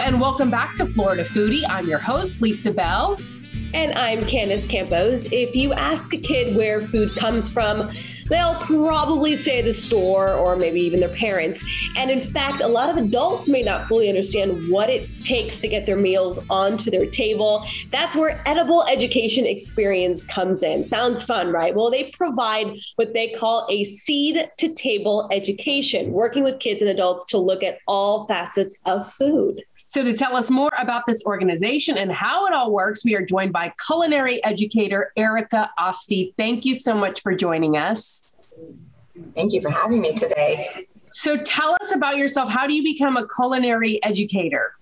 and welcome back to Florida Foodie. I'm your host, Lisa Bell. And I'm Candace Campos. If you ask a kid where food comes from, they'll probably say the store or maybe even their parents. And in fact, a lot of adults may not fully understand what it takes to get their meals onto their table. That's where edible education experience comes in. Sounds fun, right? Well, they provide what they call a seed to table education, working with kids and adults to look at all facets of food. So, to tell us more about this organization and how it all works, we are joined by culinary educator Erica Osti. Thank you so much for joining us. Thank you for having me today. So, tell us about yourself. How do you become a culinary educator?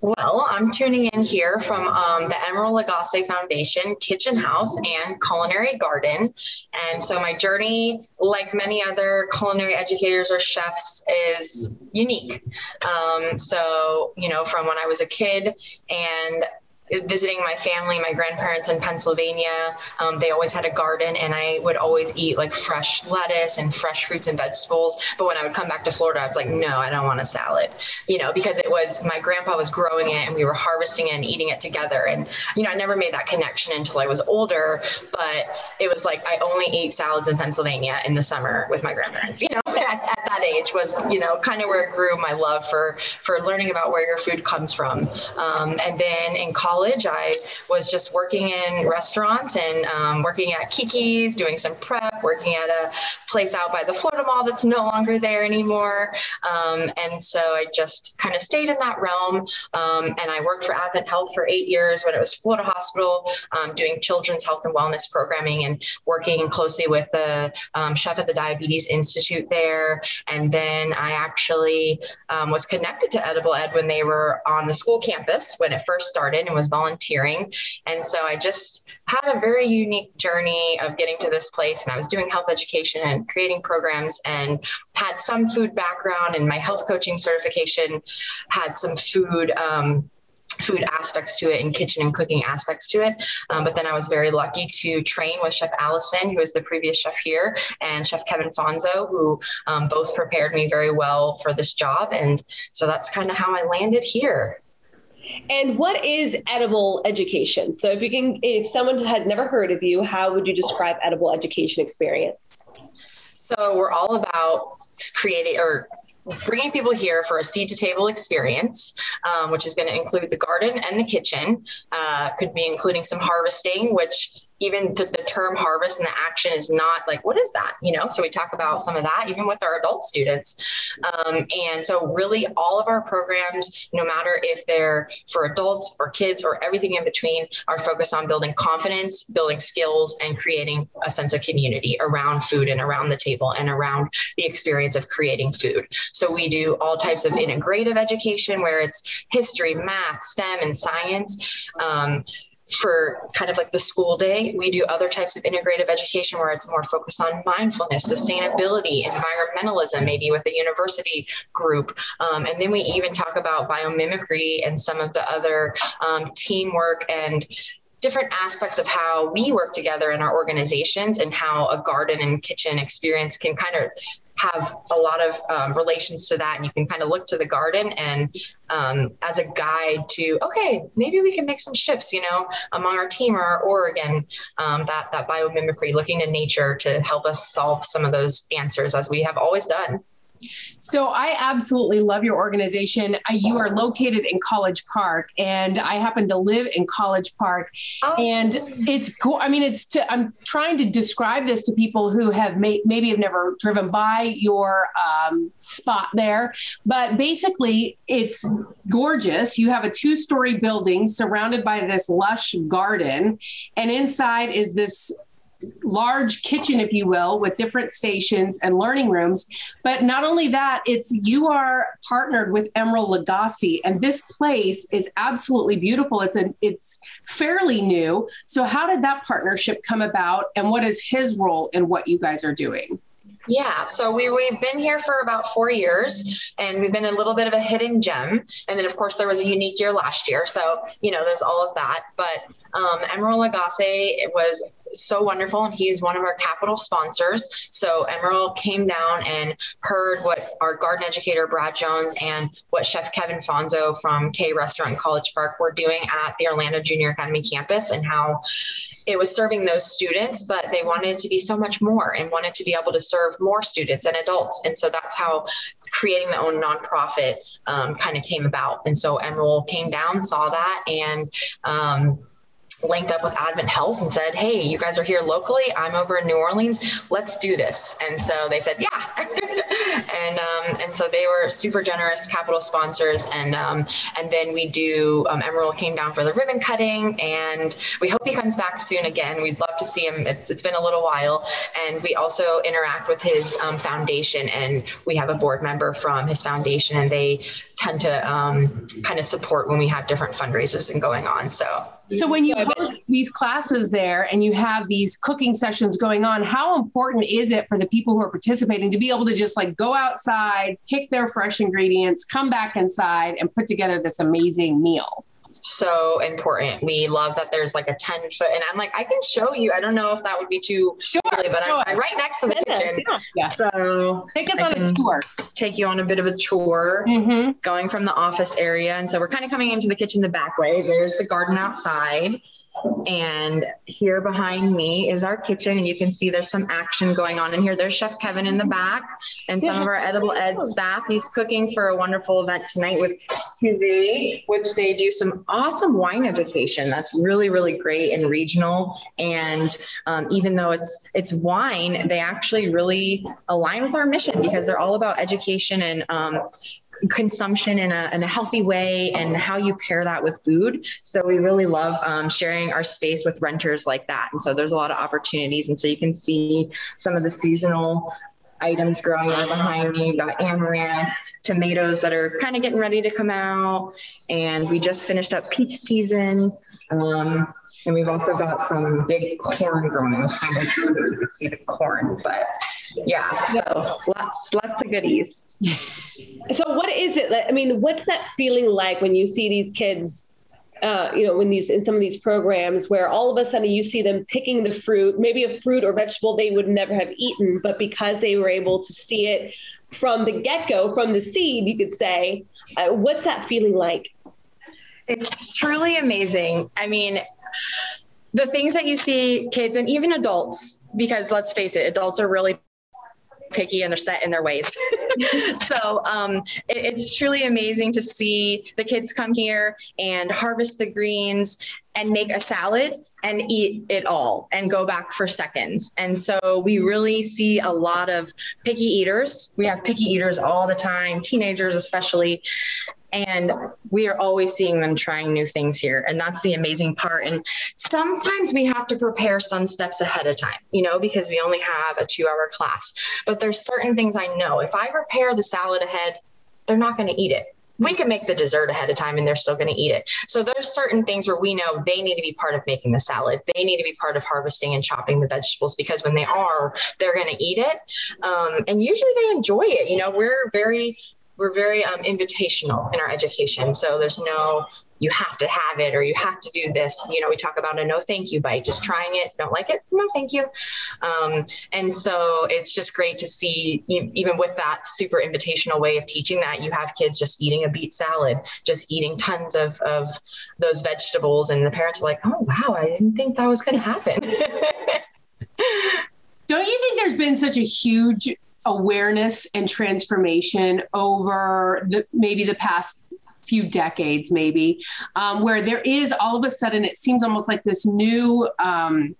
Well, I'm tuning in here from um, the Emeril Lagasse Foundation, Kitchen House, and Culinary Garden. And so my journey, like many other culinary educators or chefs, is unique. Um, so, you know, from when I was a kid and visiting my family, my grandparents in Pennsylvania, um, they always had a garden, and I would always eat like fresh lettuce and fresh fruits and vegetables. But when I would come back to Florida, I was like, no, I don't want a salad, you know, because it was my grandpa was growing it and we were harvesting it and eating it together. And, you know, I never made that connection until I was older, but it was like I only ate salads in Pennsylvania in the summer with my grandparents, you know, at, at that age was, you know, kind of where it grew my love for, for learning about where your food comes from. Um, and then in college, college, I was just working in restaurants and um, working at Kiki's, doing some prep, working at a place out by the Florida Mall that's no longer there anymore. Um, and so I just kind of stayed in that realm. Um, and I worked for Advent Health for eight years when it was Florida Hospital, um, doing children's health and wellness programming and working closely with the um, chef at the Diabetes Institute there. And then I actually was connected to Edible Ed when they were on the school campus when it first started and was volunteering. And so I just had a very unique journey of getting to this place. And I was doing health education and creating programs and had some food background and my health coaching certification had some food. Um, food aspects to it and kitchen and cooking aspects to it. Um, but then I was very lucky to train with Chef Allison, who was the previous chef here, and Chef Kevin Fonzo, who um, both prepared me very well for this job. And so that's kind of how I landed here. And what is edible education? So if you can if someone has never heard of you, how would you describe edible education experience? So we're all about creating or bringing people here for a seed to table experience, um, which is going to include the garden and the kitchen. Uh, could be including some harvesting, which even the term harvest and the action is not like what is that? You know so we talk about some of that even with our adult students. Um, and so really all of our programs no matter if they're for adults or kids or everything in between are focused on building confidence building skills and creating a sense of community around food and around the table and around the experience of creating food. So we do all types of integrative education where it's history math stem and science. Um, for kind of like the school day. We do other types of integrative education where it's more focused on mindfulness, sustainability, environmentalism, maybe with a university group. Um, and then we even talk about biomimicry and some of the other um, teamwork and different aspects of how we work together in our organizations and how a garden and kitchen experience can kind of have a lot of um, relations to that and you can kind of look to the garden and um, as a guide to okay maybe we can make some shifts you know among our team or our org and um, that that biomimicry looking to nature to help us solve some of those answers as we have always done so I absolutely love your organization. You are located in College Park, and I happen to live in College Park. Oh. And it's cool. I mean, it's to, I'm trying to describe this to people who have may, maybe have never driven by your um, spot there, but basically it's gorgeous. You have a two story building surrounded by this lush garden, and inside is this large kitchen, if you will, with different stations and learning rooms. But not only that, it's you are partnered with Emeril Lagasse, and this place is absolutely beautiful. It's a it's fairly new. So how did that partnership come about, and what is his role in what you guys are doing? Yeah, so we we've been here for about four years, and we've been a little bit of a hidden gem. And then, of course, there was a unique year last year, so you know there's all of that. But um, Emeril Lagasse was so wonderful, and he's one of our capital sponsors. So Emeril came down and heard what our garden educator Brad Jones and what Chef Kevin Fonzo from K Restaurant College Park were doing at the Orlando Junior Academy campus, and how it was serving those students, but they wanted to be so much more and wanted to be able to serve more students and adults. And so that's how creating the own nonprofit um, kind of came about. And so Emeril came down, saw that, and um, linked up with Advent Health and said, "Hey, you guys are here locally. I'm over in New Orleans. Let's do this." And so they said, "Yeah," and um, and so they were super generous capital sponsors, and um, and then we do. Um, Emeril came down for the ribbon cutting, and we hope he comes back soon again. We'd love to see him. It's, it's been a little while, and we also interact with his um, foundation, and we have a board member from his foundation, and they tend to um, kind of support when we have different fundraisers and going on. So so when you host these classes there and you have these cooking sessions going on, how important is it for the people who are participating to be able to just like go outside, pick their fresh ingredients, come back inside and put together this amazing meal? So important. We love that there's like a 10 foot, and I'm like, I can show you. I don't know if that would be too sure, early, but sure. I'm, I'm, right next to the yeah, kitchen. Yeah. So take us I on a tour. Take you on a bit of a tour mm-hmm. going from the office area. And so we're kind of coming into the kitchen the back way. There's the garden outside. And here behind me is our kitchen, and you can see there's some action going on in here. There's Chef Kevin in the back, and some of our Edible Ed staff. He's cooking for a wonderful event tonight with Cuvée, which they do some awesome wine education. That's really, really great and regional. And um, even though it's it's wine, they actually really align with our mission because they're all about education and um, consumption in a, in a healthy way and how you pair that with food. So we really love um, sharing our space with renters like that. And so there's a lot of opportunities. And so you can see some of the seasonal items growing right behind me. We've got amaranth, tomatoes that are kind of getting ready to come out. And we just finished up peach season. Um, and we've also got some big corn growing. I was trying to you can see the corn, but yeah, so lots, lots of goodies. So what is it? I mean, what's that feeling like when you see these kids uh, you know, in these in some of these programs where all of a sudden you see them picking the fruit, maybe a fruit or vegetable they would never have eaten, but because they were able to see it from the get go, from the seed, you could say, uh, what's that feeling like? It's truly amazing. I mean, the things that you see kids and even adults, because let's face it, adults are really picky and they're set in their ways. so um, it, it's truly amazing to see the kids come here and harvest the greens and make a salad and eat it all and go back for seconds. And so we really see a lot of picky eaters. We have picky eaters all the time, teenagers especially and we are always seeing them trying new things here and that's the amazing part and sometimes we have to prepare some steps ahead of time you know because we only have a two hour class but there's certain things i know if i prepare the salad ahead they're not going to eat it we can make the dessert ahead of time and they're still going to eat it. So there's certain things where we know they need to be part of making the salad. They need to be part of harvesting and chopping the vegetables because when they are, they're going to eat it. Um, and usually they enjoy it. You know, we're very we're very um, invitational in our education. So there's no you have to have it or you have to do this. You know, we talk about a no thank you bite, just trying it, don't like it, no thank you. Um, and so it's just great to see, even with that super invitational way of teaching that, you have kids just eating a beet salad, just eating tons of, of those vegetables. And the parents are like, oh, wow, I didn't think that was going to happen. don't you think there's been such a huge awareness and transformation over the, maybe the past few decades, maybe, um, where there is all of a sudden it seems almost like this new. Um,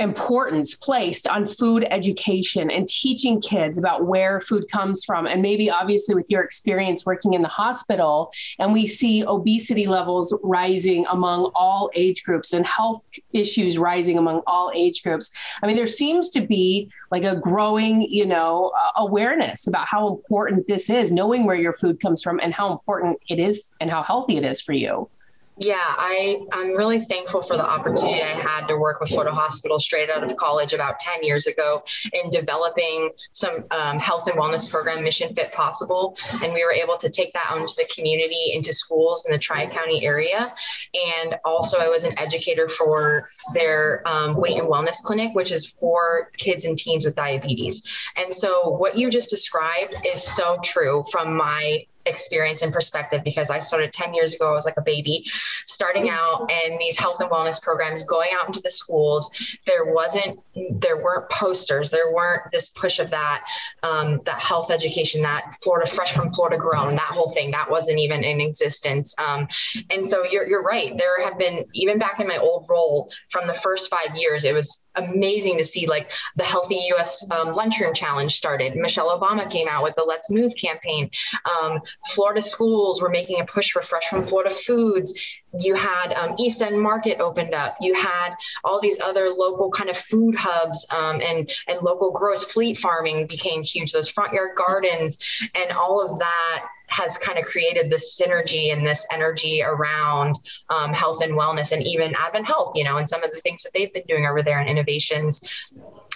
importance placed on food education and teaching kids about where food comes from. And maybe, obviously, with your experience working in the hospital, and we see obesity levels rising among all age groups and health issues rising among all age groups. I mean, there seems to be like a growing, you know, uh, awareness about how important this is, knowing where your food comes from and how important it is and how healthy it is for you. Yeah, I, I'm really thankful for the opportunity I had to work with Florida Hospital straight out of college about 10 years ago in developing some um, health and wellness program, Mission Fit Possible. And we were able to take that out into the community, into schools in the Tri County area. And also, I was an educator for their um, weight and wellness clinic, which is for kids and teens with diabetes. And so, what you just described is so true from my experience and perspective because I started 10 years ago. I was like a baby starting out and these health and wellness programs going out into the schools. There wasn't, there weren't posters. There weren't this push of that, um, that health education, that Florida fresh from Florida grown, that whole thing that wasn't even in existence. Um, and so you're, you're right. There have been, even back in my old role from the first five years, it was amazing to see like the healthy US um, lunchroom challenge started. Michelle Obama came out with the let's move campaign. Um, Florida schools were making a push for fresh from Florida foods. You had um, East End Market opened up. You had all these other local kind of food hubs um, and and local gross fleet farming became huge. Those front yard gardens and all of that has kind of created this synergy and this energy around um, health and wellness and even Advent Health, you know, and some of the things that they've been doing over there and innovations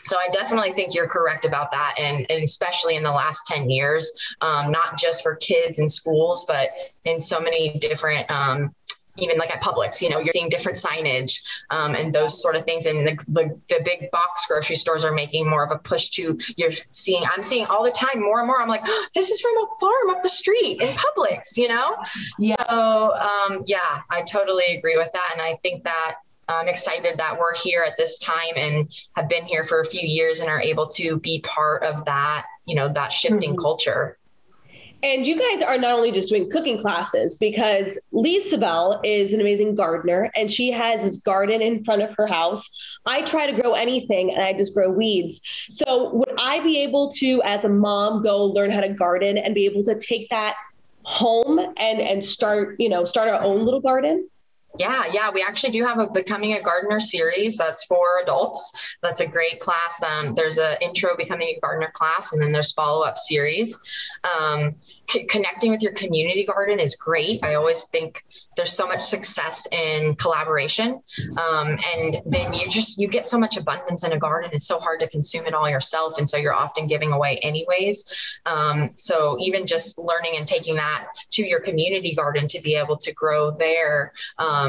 so I definitely think you're correct about that, and, and especially in the last ten years, um, not just for kids in schools, but in so many different. Um, even like at Publix, you know, you're seeing different signage um, and those sort of things. And the, the, the, big box grocery stores are making more of a push to, you're seeing, I'm seeing all the time more and more. I'm like, oh, this is from a farm up the street in Publix, you know? Yeah. So, um, yeah, I totally agree with that. And I think that I'm excited that we're here at this time and have been here for a few years and are able to be part of that, you know, that shifting mm-hmm. culture. And you guys are not only just doing cooking classes because Lisa Bell is an amazing gardener and she has this garden in front of her house. I try to grow anything and I just grow weeds. So would I be able to, as a mom, go learn how to garden and be able to take that home and and start, you know, start our own little garden? Yeah, yeah, we actually do have a becoming a gardener series that's for adults. That's a great class. Um, there's an intro becoming a gardener class, and then there's follow up series. Um, c- connecting with your community garden is great. I always think there's so much success in collaboration, um, and then you just you get so much abundance in a garden. It's so hard to consume it all yourself, and so you're often giving away anyways. Um, so even just learning and taking that to your community garden to be able to grow there, um,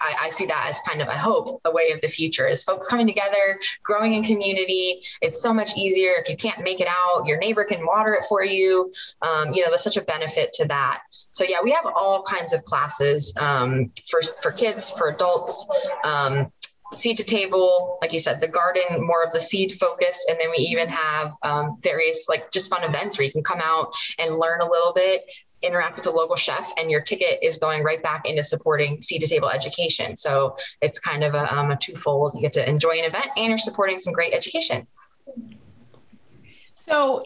I, I see that as kind of a hope, a way of the future is folks coming together, growing in community. It's so much easier if you can't make it out, your neighbor can water it for you. Um, you know, there's such a benefit to that. So yeah, we have all kinds of classes um, for for kids, for adults. Um, seed to table, like you said, the garden, more of the seed focus. And then we even have um, various like just fun events where you can come out and learn a little bit, interact with a local chef, and your ticket is going right back into supporting seed to table education. So it's kind of a, um, a twofold. You get to enjoy an event and you're supporting some great education. So,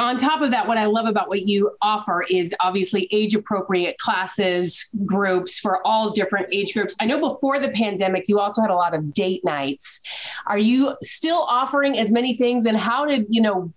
on top of that, what I love about what you offer is obviously age appropriate classes, groups for all different age groups. I know before the pandemic, you also had a lot of date nights. Are you still offering as many things? And how did, you know,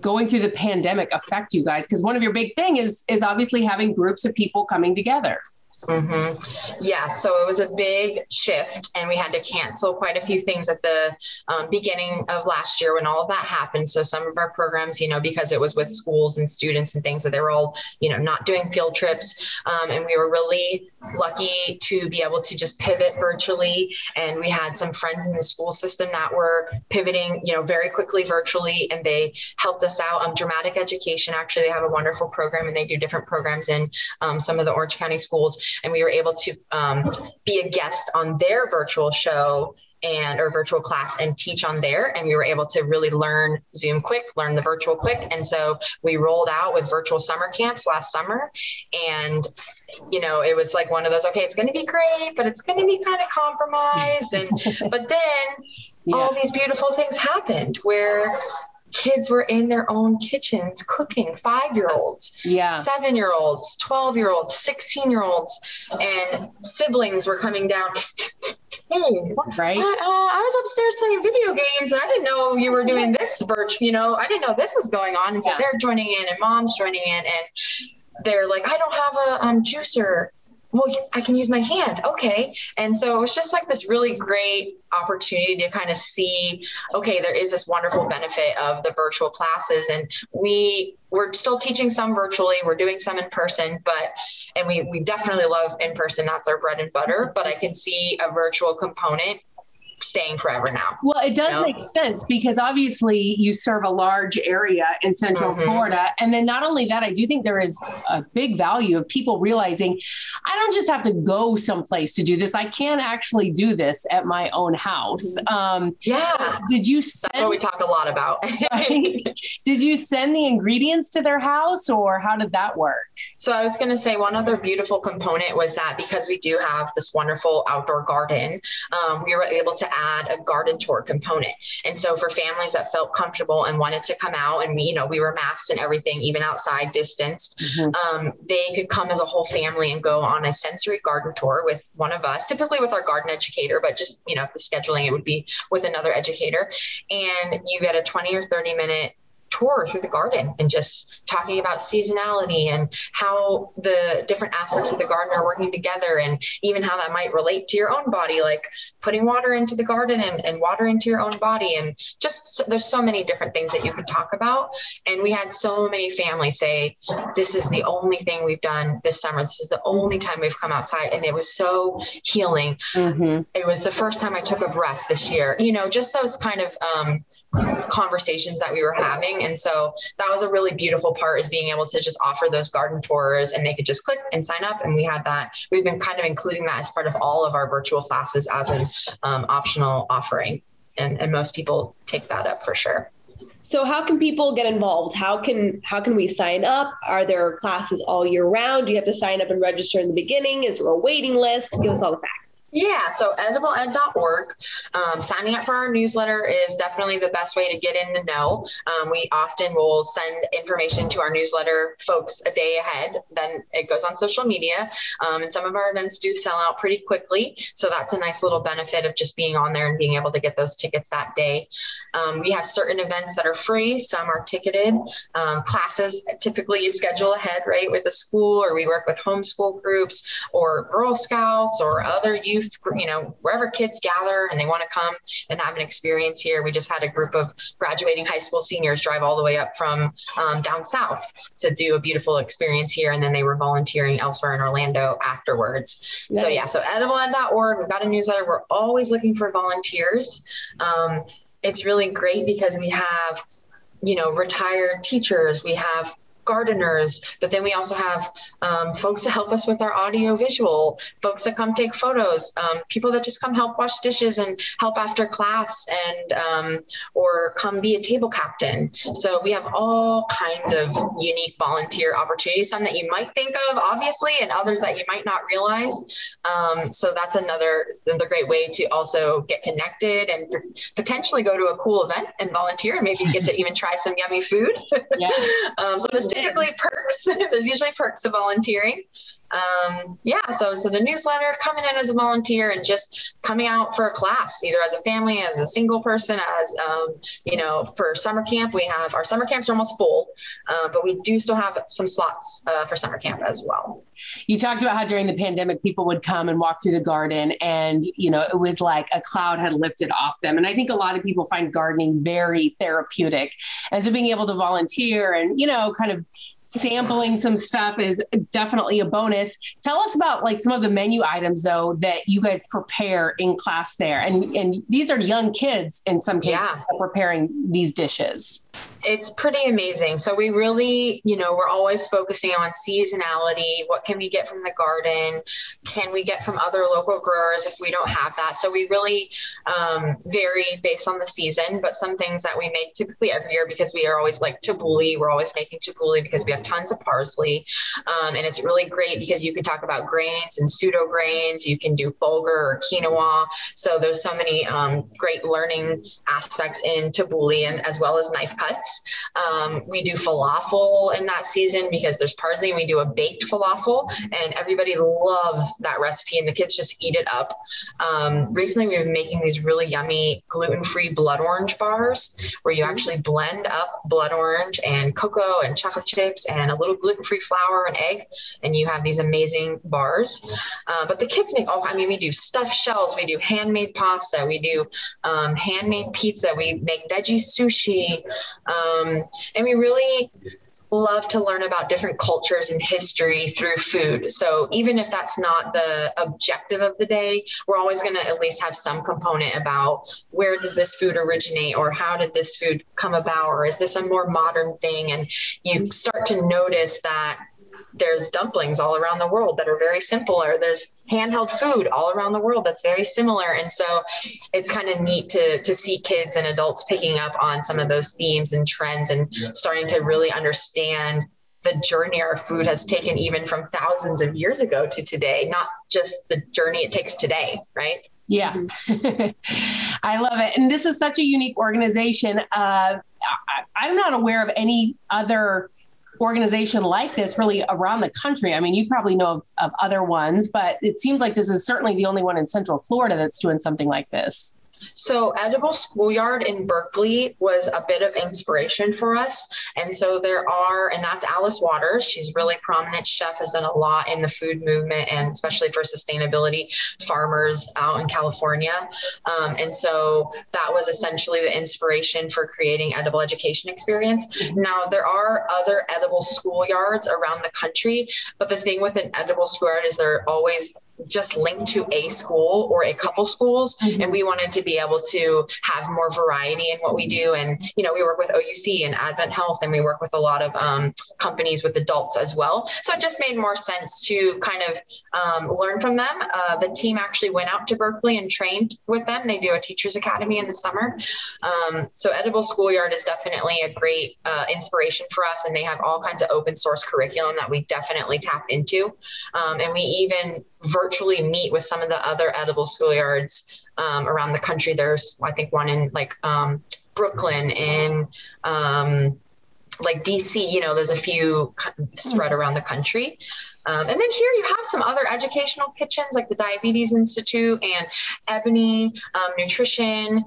going through the pandemic affect you guys? Because one of your big thing is is obviously having groups of people coming together. Mm-hmm. Yeah, so it was a big shift, and we had to cancel quite a few things at the um, beginning of last year when all of that happened. So some of our programs, you know, because it was with schools and students and things, that they were all, you know, not doing field trips, um, and we were really lucky to be able to just pivot virtually. And we had some friends in the school system that were pivoting, you know, very quickly virtually, and they helped us out. Um, Dramatic Education actually, they have a wonderful program, and they do different programs in um, some of the Orange County schools and we were able to um, be a guest on their virtual show and or virtual class and teach on there. And we were able to really learn zoom quick learn the virtual quick. And so we rolled out with virtual summer camps last summer. And you know it was like one of those okay it's going to be great but it's going to be kind of compromised. And but then yeah. all these beautiful things happened where kids were in their own kitchens cooking five year olds yeah. seven year olds 12 year olds 16 year olds and siblings were coming down. Hey right. Uh, i was upstairs playing video games and i didn't know you were doing this virtual you know i didn't know this was going on. And so yeah. they're joining in and mom's joining in and they're like i don't have a um, juicer well, I can use my hand. Okay. And so it was just like this really great opportunity to kind of see, okay, there is this wonderful benefit of the virtual classes. And we, we're still teaching some virtually, we're doing some in person, but, and we, we definitely love in person. That's our bread and butter, but I can see a virtual component staying forever now. Well, it does you know? make sense because obviously you serve a large area in Central mm-hmm. Florida. And then not only that, I do think there is a big value of people realizing I don't just have to go someplace to do this. I can actually do this at my own house. Mm-hmm. Um, yeah. Did you send, That's what we talk a lot about. right? Did you send the ingredients to their house or how did that work? So I was going to say one other beautiful component was that because we do have this wonderful outdoor garden, um, we were able to add a garden tour component. And so for families that felt comfortable and wanted to come out and we, you know, we were masked and everything, even outside distanced, mm-hmm. um, they could come as a whole family and go on a sensory garden tour with one of us, typically with our garden educator, but just, you know, the scheduling, it would be with another educator. And you get a 20 or 30 minute tour through the garden and just talking about seasonality and how the different aspects of the garden are working together and even how that might relate to your own body, like putting water into the garden and, and water into your own body. And just there's so many different things that you could talk about. And we had so many families say, This is the only thing we've done this summer. This is the only time we've come outside. And it was so healing. Mm-hmm. It was the first time I took a breath this year. You know, just those kind of um, conversations that we were having. And so that was a really beautiful part is being able to just offer those garden tours and they could just click and sign up. And we had that, we've been kind of including that as part of all of our virtual classes as an um, optional offering. And, and most people take that up for sure. So how can people get involved? How can how can we sign up? Are there classes all year round? Do you have to sign up and register in the beginning? Is there a waiting list? Give us all the facts. Yeah, so edibleed.org. Um, signing up for our newsletter is definitely the best way to get in the know. Um, we often will send information to our newsletter folks a day ahead. Then it goes on social media. Um, and some of our events do sell out pretty quickly. So that's a nice little benefit of just being on there and being able to get those tickets that day. Um, we have certain events that are free, some are ticketed. Um, classes typically you schedule ahead, right, with a school, or we work with homeschool groups or Girl Scouts or other youth youth, you know, wherever kids gather and they want to come and have an experience here. We just had a group of graduating high school seniors drive all the way up from um, down south to do a beautiful experience here. And then they were volunteering elsewhere in Orlando afterwards. Nice. So, yeah, so edibleed.org, we've got a newsletter. We're always looking for volunteers. Um, it's really great because we have you know retired teachers we have gardeners, but then we also have um, folks that help us with our audio visual, folks that come take photos, um, people that just come help wash dishes and help after class and um, or come be a table captain. So we have all kinds of unique volunteer opportunities, some that you might think of obviously and others that you might not realize. Um, so that's another, another great way to also get connected and potentially go to a cool event and volunteer and maybe get to even try some yummy food. Yeah. Um, so there's typically perks. There's usually perks to volunteering um, yeah, so so the newsletter, coming in as a volunteer, and just coming out for a class, either as a family, as a single person, as um, you know, for summer camp, we have our summer camps are almost full, uh, but we do still have some slots uh, for summer camp as well. You talked about how during the pandemic, people would come and walk through the garden, and you know, it was like a cloud had lifted off them. And I think a lot of people find gardening very therapeutic, and so being able to volunteer and you know, kind of sampling some stuff is definitely a bonus. Tell us about like some of the menu items though that you guys prepare in class there. And and these are young kids in some cases yeah. preparing these dishes. It's pretty amazing. So we really, you know, we're always focusing on seasonality. What can we get from the garden? Can we get from other local growers if we don't have that? So we really um, vary based on the season, but some things that we make typically every year because we are always like tabbouleh. We're always making tabbouleh because we have tons of parsley. Um, and it's really great because you can talk about grains and pseudo grains. You can do bulgur or quinoa. So there's so many um, great learning aspects in tabbouleh and as well as knife cuts. Um, we do falafel in that season because there's parsley and we do a baked falafel and everybody loves that recipe and the kids just eat it up. Um, recently, we've been making these really yummy gluten-free blood orange bars where you actually blend up blood orange and cocoa and chocolate chips and a little gluten-free flour and egg and you have these amazing bars. Uh, but the kids make all, I mean, we do stuffed shells, we do handmade pasta, we do um, handmade pizza, we make veggie sushi. Um, Um, and we really love to learn about different cultures and history through food. So even if that's not the objective of the day, we're always going to at least have some component about where did this food originate or how did this food come about or is this a more modern thing and you start to notice that there's dumplings all around the world that are very similar. There's handheld food all around the world that's very similar. And so it's kind of neat to, to see kids and adults picking up on some of those themes and trends and yeah. starting to really understand the journey our food has taken even from thousands of years ago to today, not just the journey it takes today, right? Yeah, I love it. And this is such a unique organization. Uh, I, I'm not aware of any other organization like this really around the country. I mean, you probably know of, of other ones, but it seems like this is certainly the only one in Central Florida that's doing something like this. So, Edible Schoolyard in Berkeley was a bit of inspiration for us. And so, there are, and that's Alice Waters. She's really prominent chef, has done a lot in the food movement and especially for sustainability farmers out in California. Um, and so, that was essentially the inspiration for creating Edible Education Experience. Now, there are other edible schoolyards around the country, but the thing with an edible schoolyard is they're always just linked to a school or a couple schools mm-hmm. and we wanted to be able to have more variety in what we do. And you know we work with ouc and advent health and we work with a lot of um, companies with adults as well. So it just made more sense to kind of um, learn from them. Uh, the team actually went out to berkeley and trained with them. They do a teachers academy in the summer. Um, so edible schoolyard is definitely a great uh, inspiration for us and they have all kinds of open source curriculum that we definitely tap into. Um, and we even virtually meet with some of the other edible schoolyards um, around the country. There's, I think, one in like um, Brooklyn, in um, like DC. You know, there's a few spread around the country. Um, and then here you have some other educational kitchens like the Diabetes Institute and Ebony um, Nutrition,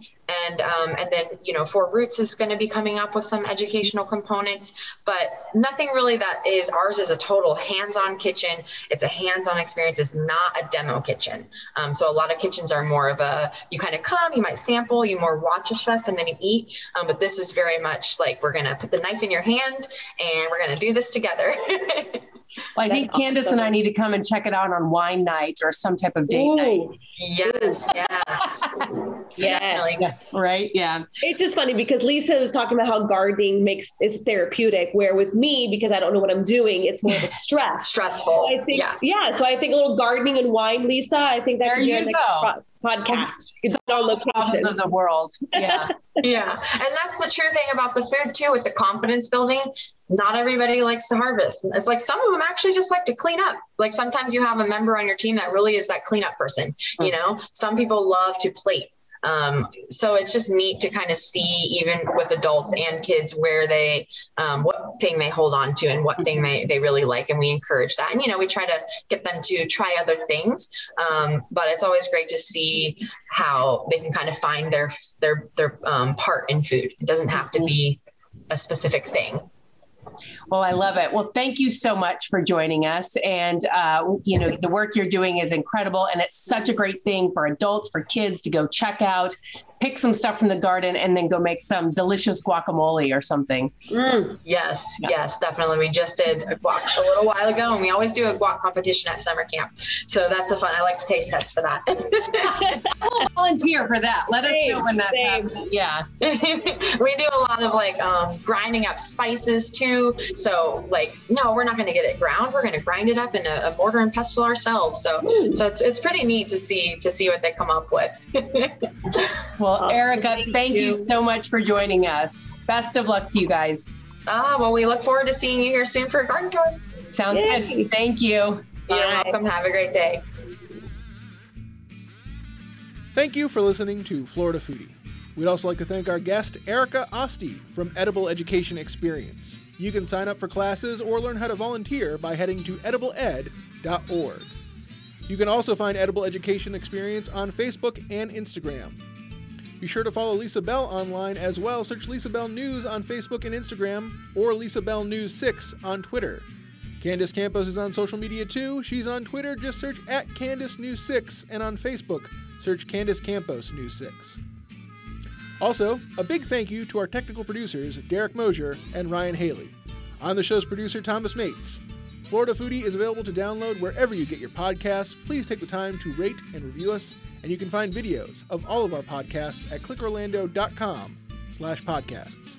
and um, and then you know Four Roots is going to be coming up with some educational components, but nothing really that is ours is a total hands-on kitchen. It's a hands-on experience. It's not a demo kitchen. Um, so a lot of kitchens are more of a you kind of come, you might sample, you more watch a chef, and then you eat. Um, but this is very much like we're going to put the knife in your hand and we're going to do this together. Well, I think Candace awesome. and I need to come and check it out on wine night or some type of date Ooh. night. Yes, yes. yeah. Right. Yeah. It's just funny because Lisa was talking about how gardening makes is therapeutic, where with me, because I don't know what I'm doing, it's more of a stress. Stressful. I think, yeah. yeah. So I think a little gardening and wine, Lisa, I think that there you go. Podcast. It's on problems of the world. Yeah. yeah. And that's the true thing about the food too, with the confidence building not everybody likes to harvest. It's like some of them actually just like to clean up. Like sometimes you have a member on your team that really is that cleanup person. You mm. know, some people love to plate. Um, so it's just neat to kind of see, even with adults and kids, where they, um, what thing they hold on to and what thing they, they really like. And we encourage that. And, you know, we try to get them to try other things. Um, but it's always great to see how they can kind of find their, their, their um, part in food. It doesn't have to be a specific thing. Well, I love it. Well, thank you so much for joining us. And, uh, you know, the work you're doing is incredible. And it's such a great thing for adults, for kids to go check out pick some stuff from the garden and then go make some delicious guacamole or something. Mm, yes, yeah. yes, definitely. We just did a guac a little while ago, and we always do a guac competition at summer camp. So that's a fun. I like to taste test for that. will volunteer for that. Let same, us know when that's same. happening. Yeah, we do a lot of like um, grinding up spices too. So like, no, we're not going to get it ground. We're going to grind it up in a, a, mortar and pestle ourselves. So so it's it's pretty neat to see to see what they come up with. well, well, awesome. Erica, thank, thank you. you. so much for joining us. Best of luck to you guys. Ah, well, we look forward to seeing you here soon for a garden tour. Sounds Yay. good. Thank you. You're Bye. welcome. Have a great day. Thank you for listening to Florida Foodie. We'd also like to thank our guest, Erica Osti from Edible Education Experience. You can sign up for classes or learn how to volunteer by heading to edibleed.org. You can also find Edible Education Experience on Facebook and Instagram. Be sure to follow Lisa Bell online as well. Search Lisa Bell News on Facebook and Instagram or Lisa Bell News 6 on Twitter. Candace Campos is on social media too. She's on Twitter, just search at Candace News 6, and on Facebook, search Candace Campos News 6. Also, a big thank you to our technical producers, Derek Mosier and Ryan Haley. I'm the show's producer, Thomas Mates. Florida Foodie is available to download wherever you get your podcasts. Please take the time to rate and review us, and you can find videos of all of our podcasts at clickorlando.com slash podcasts.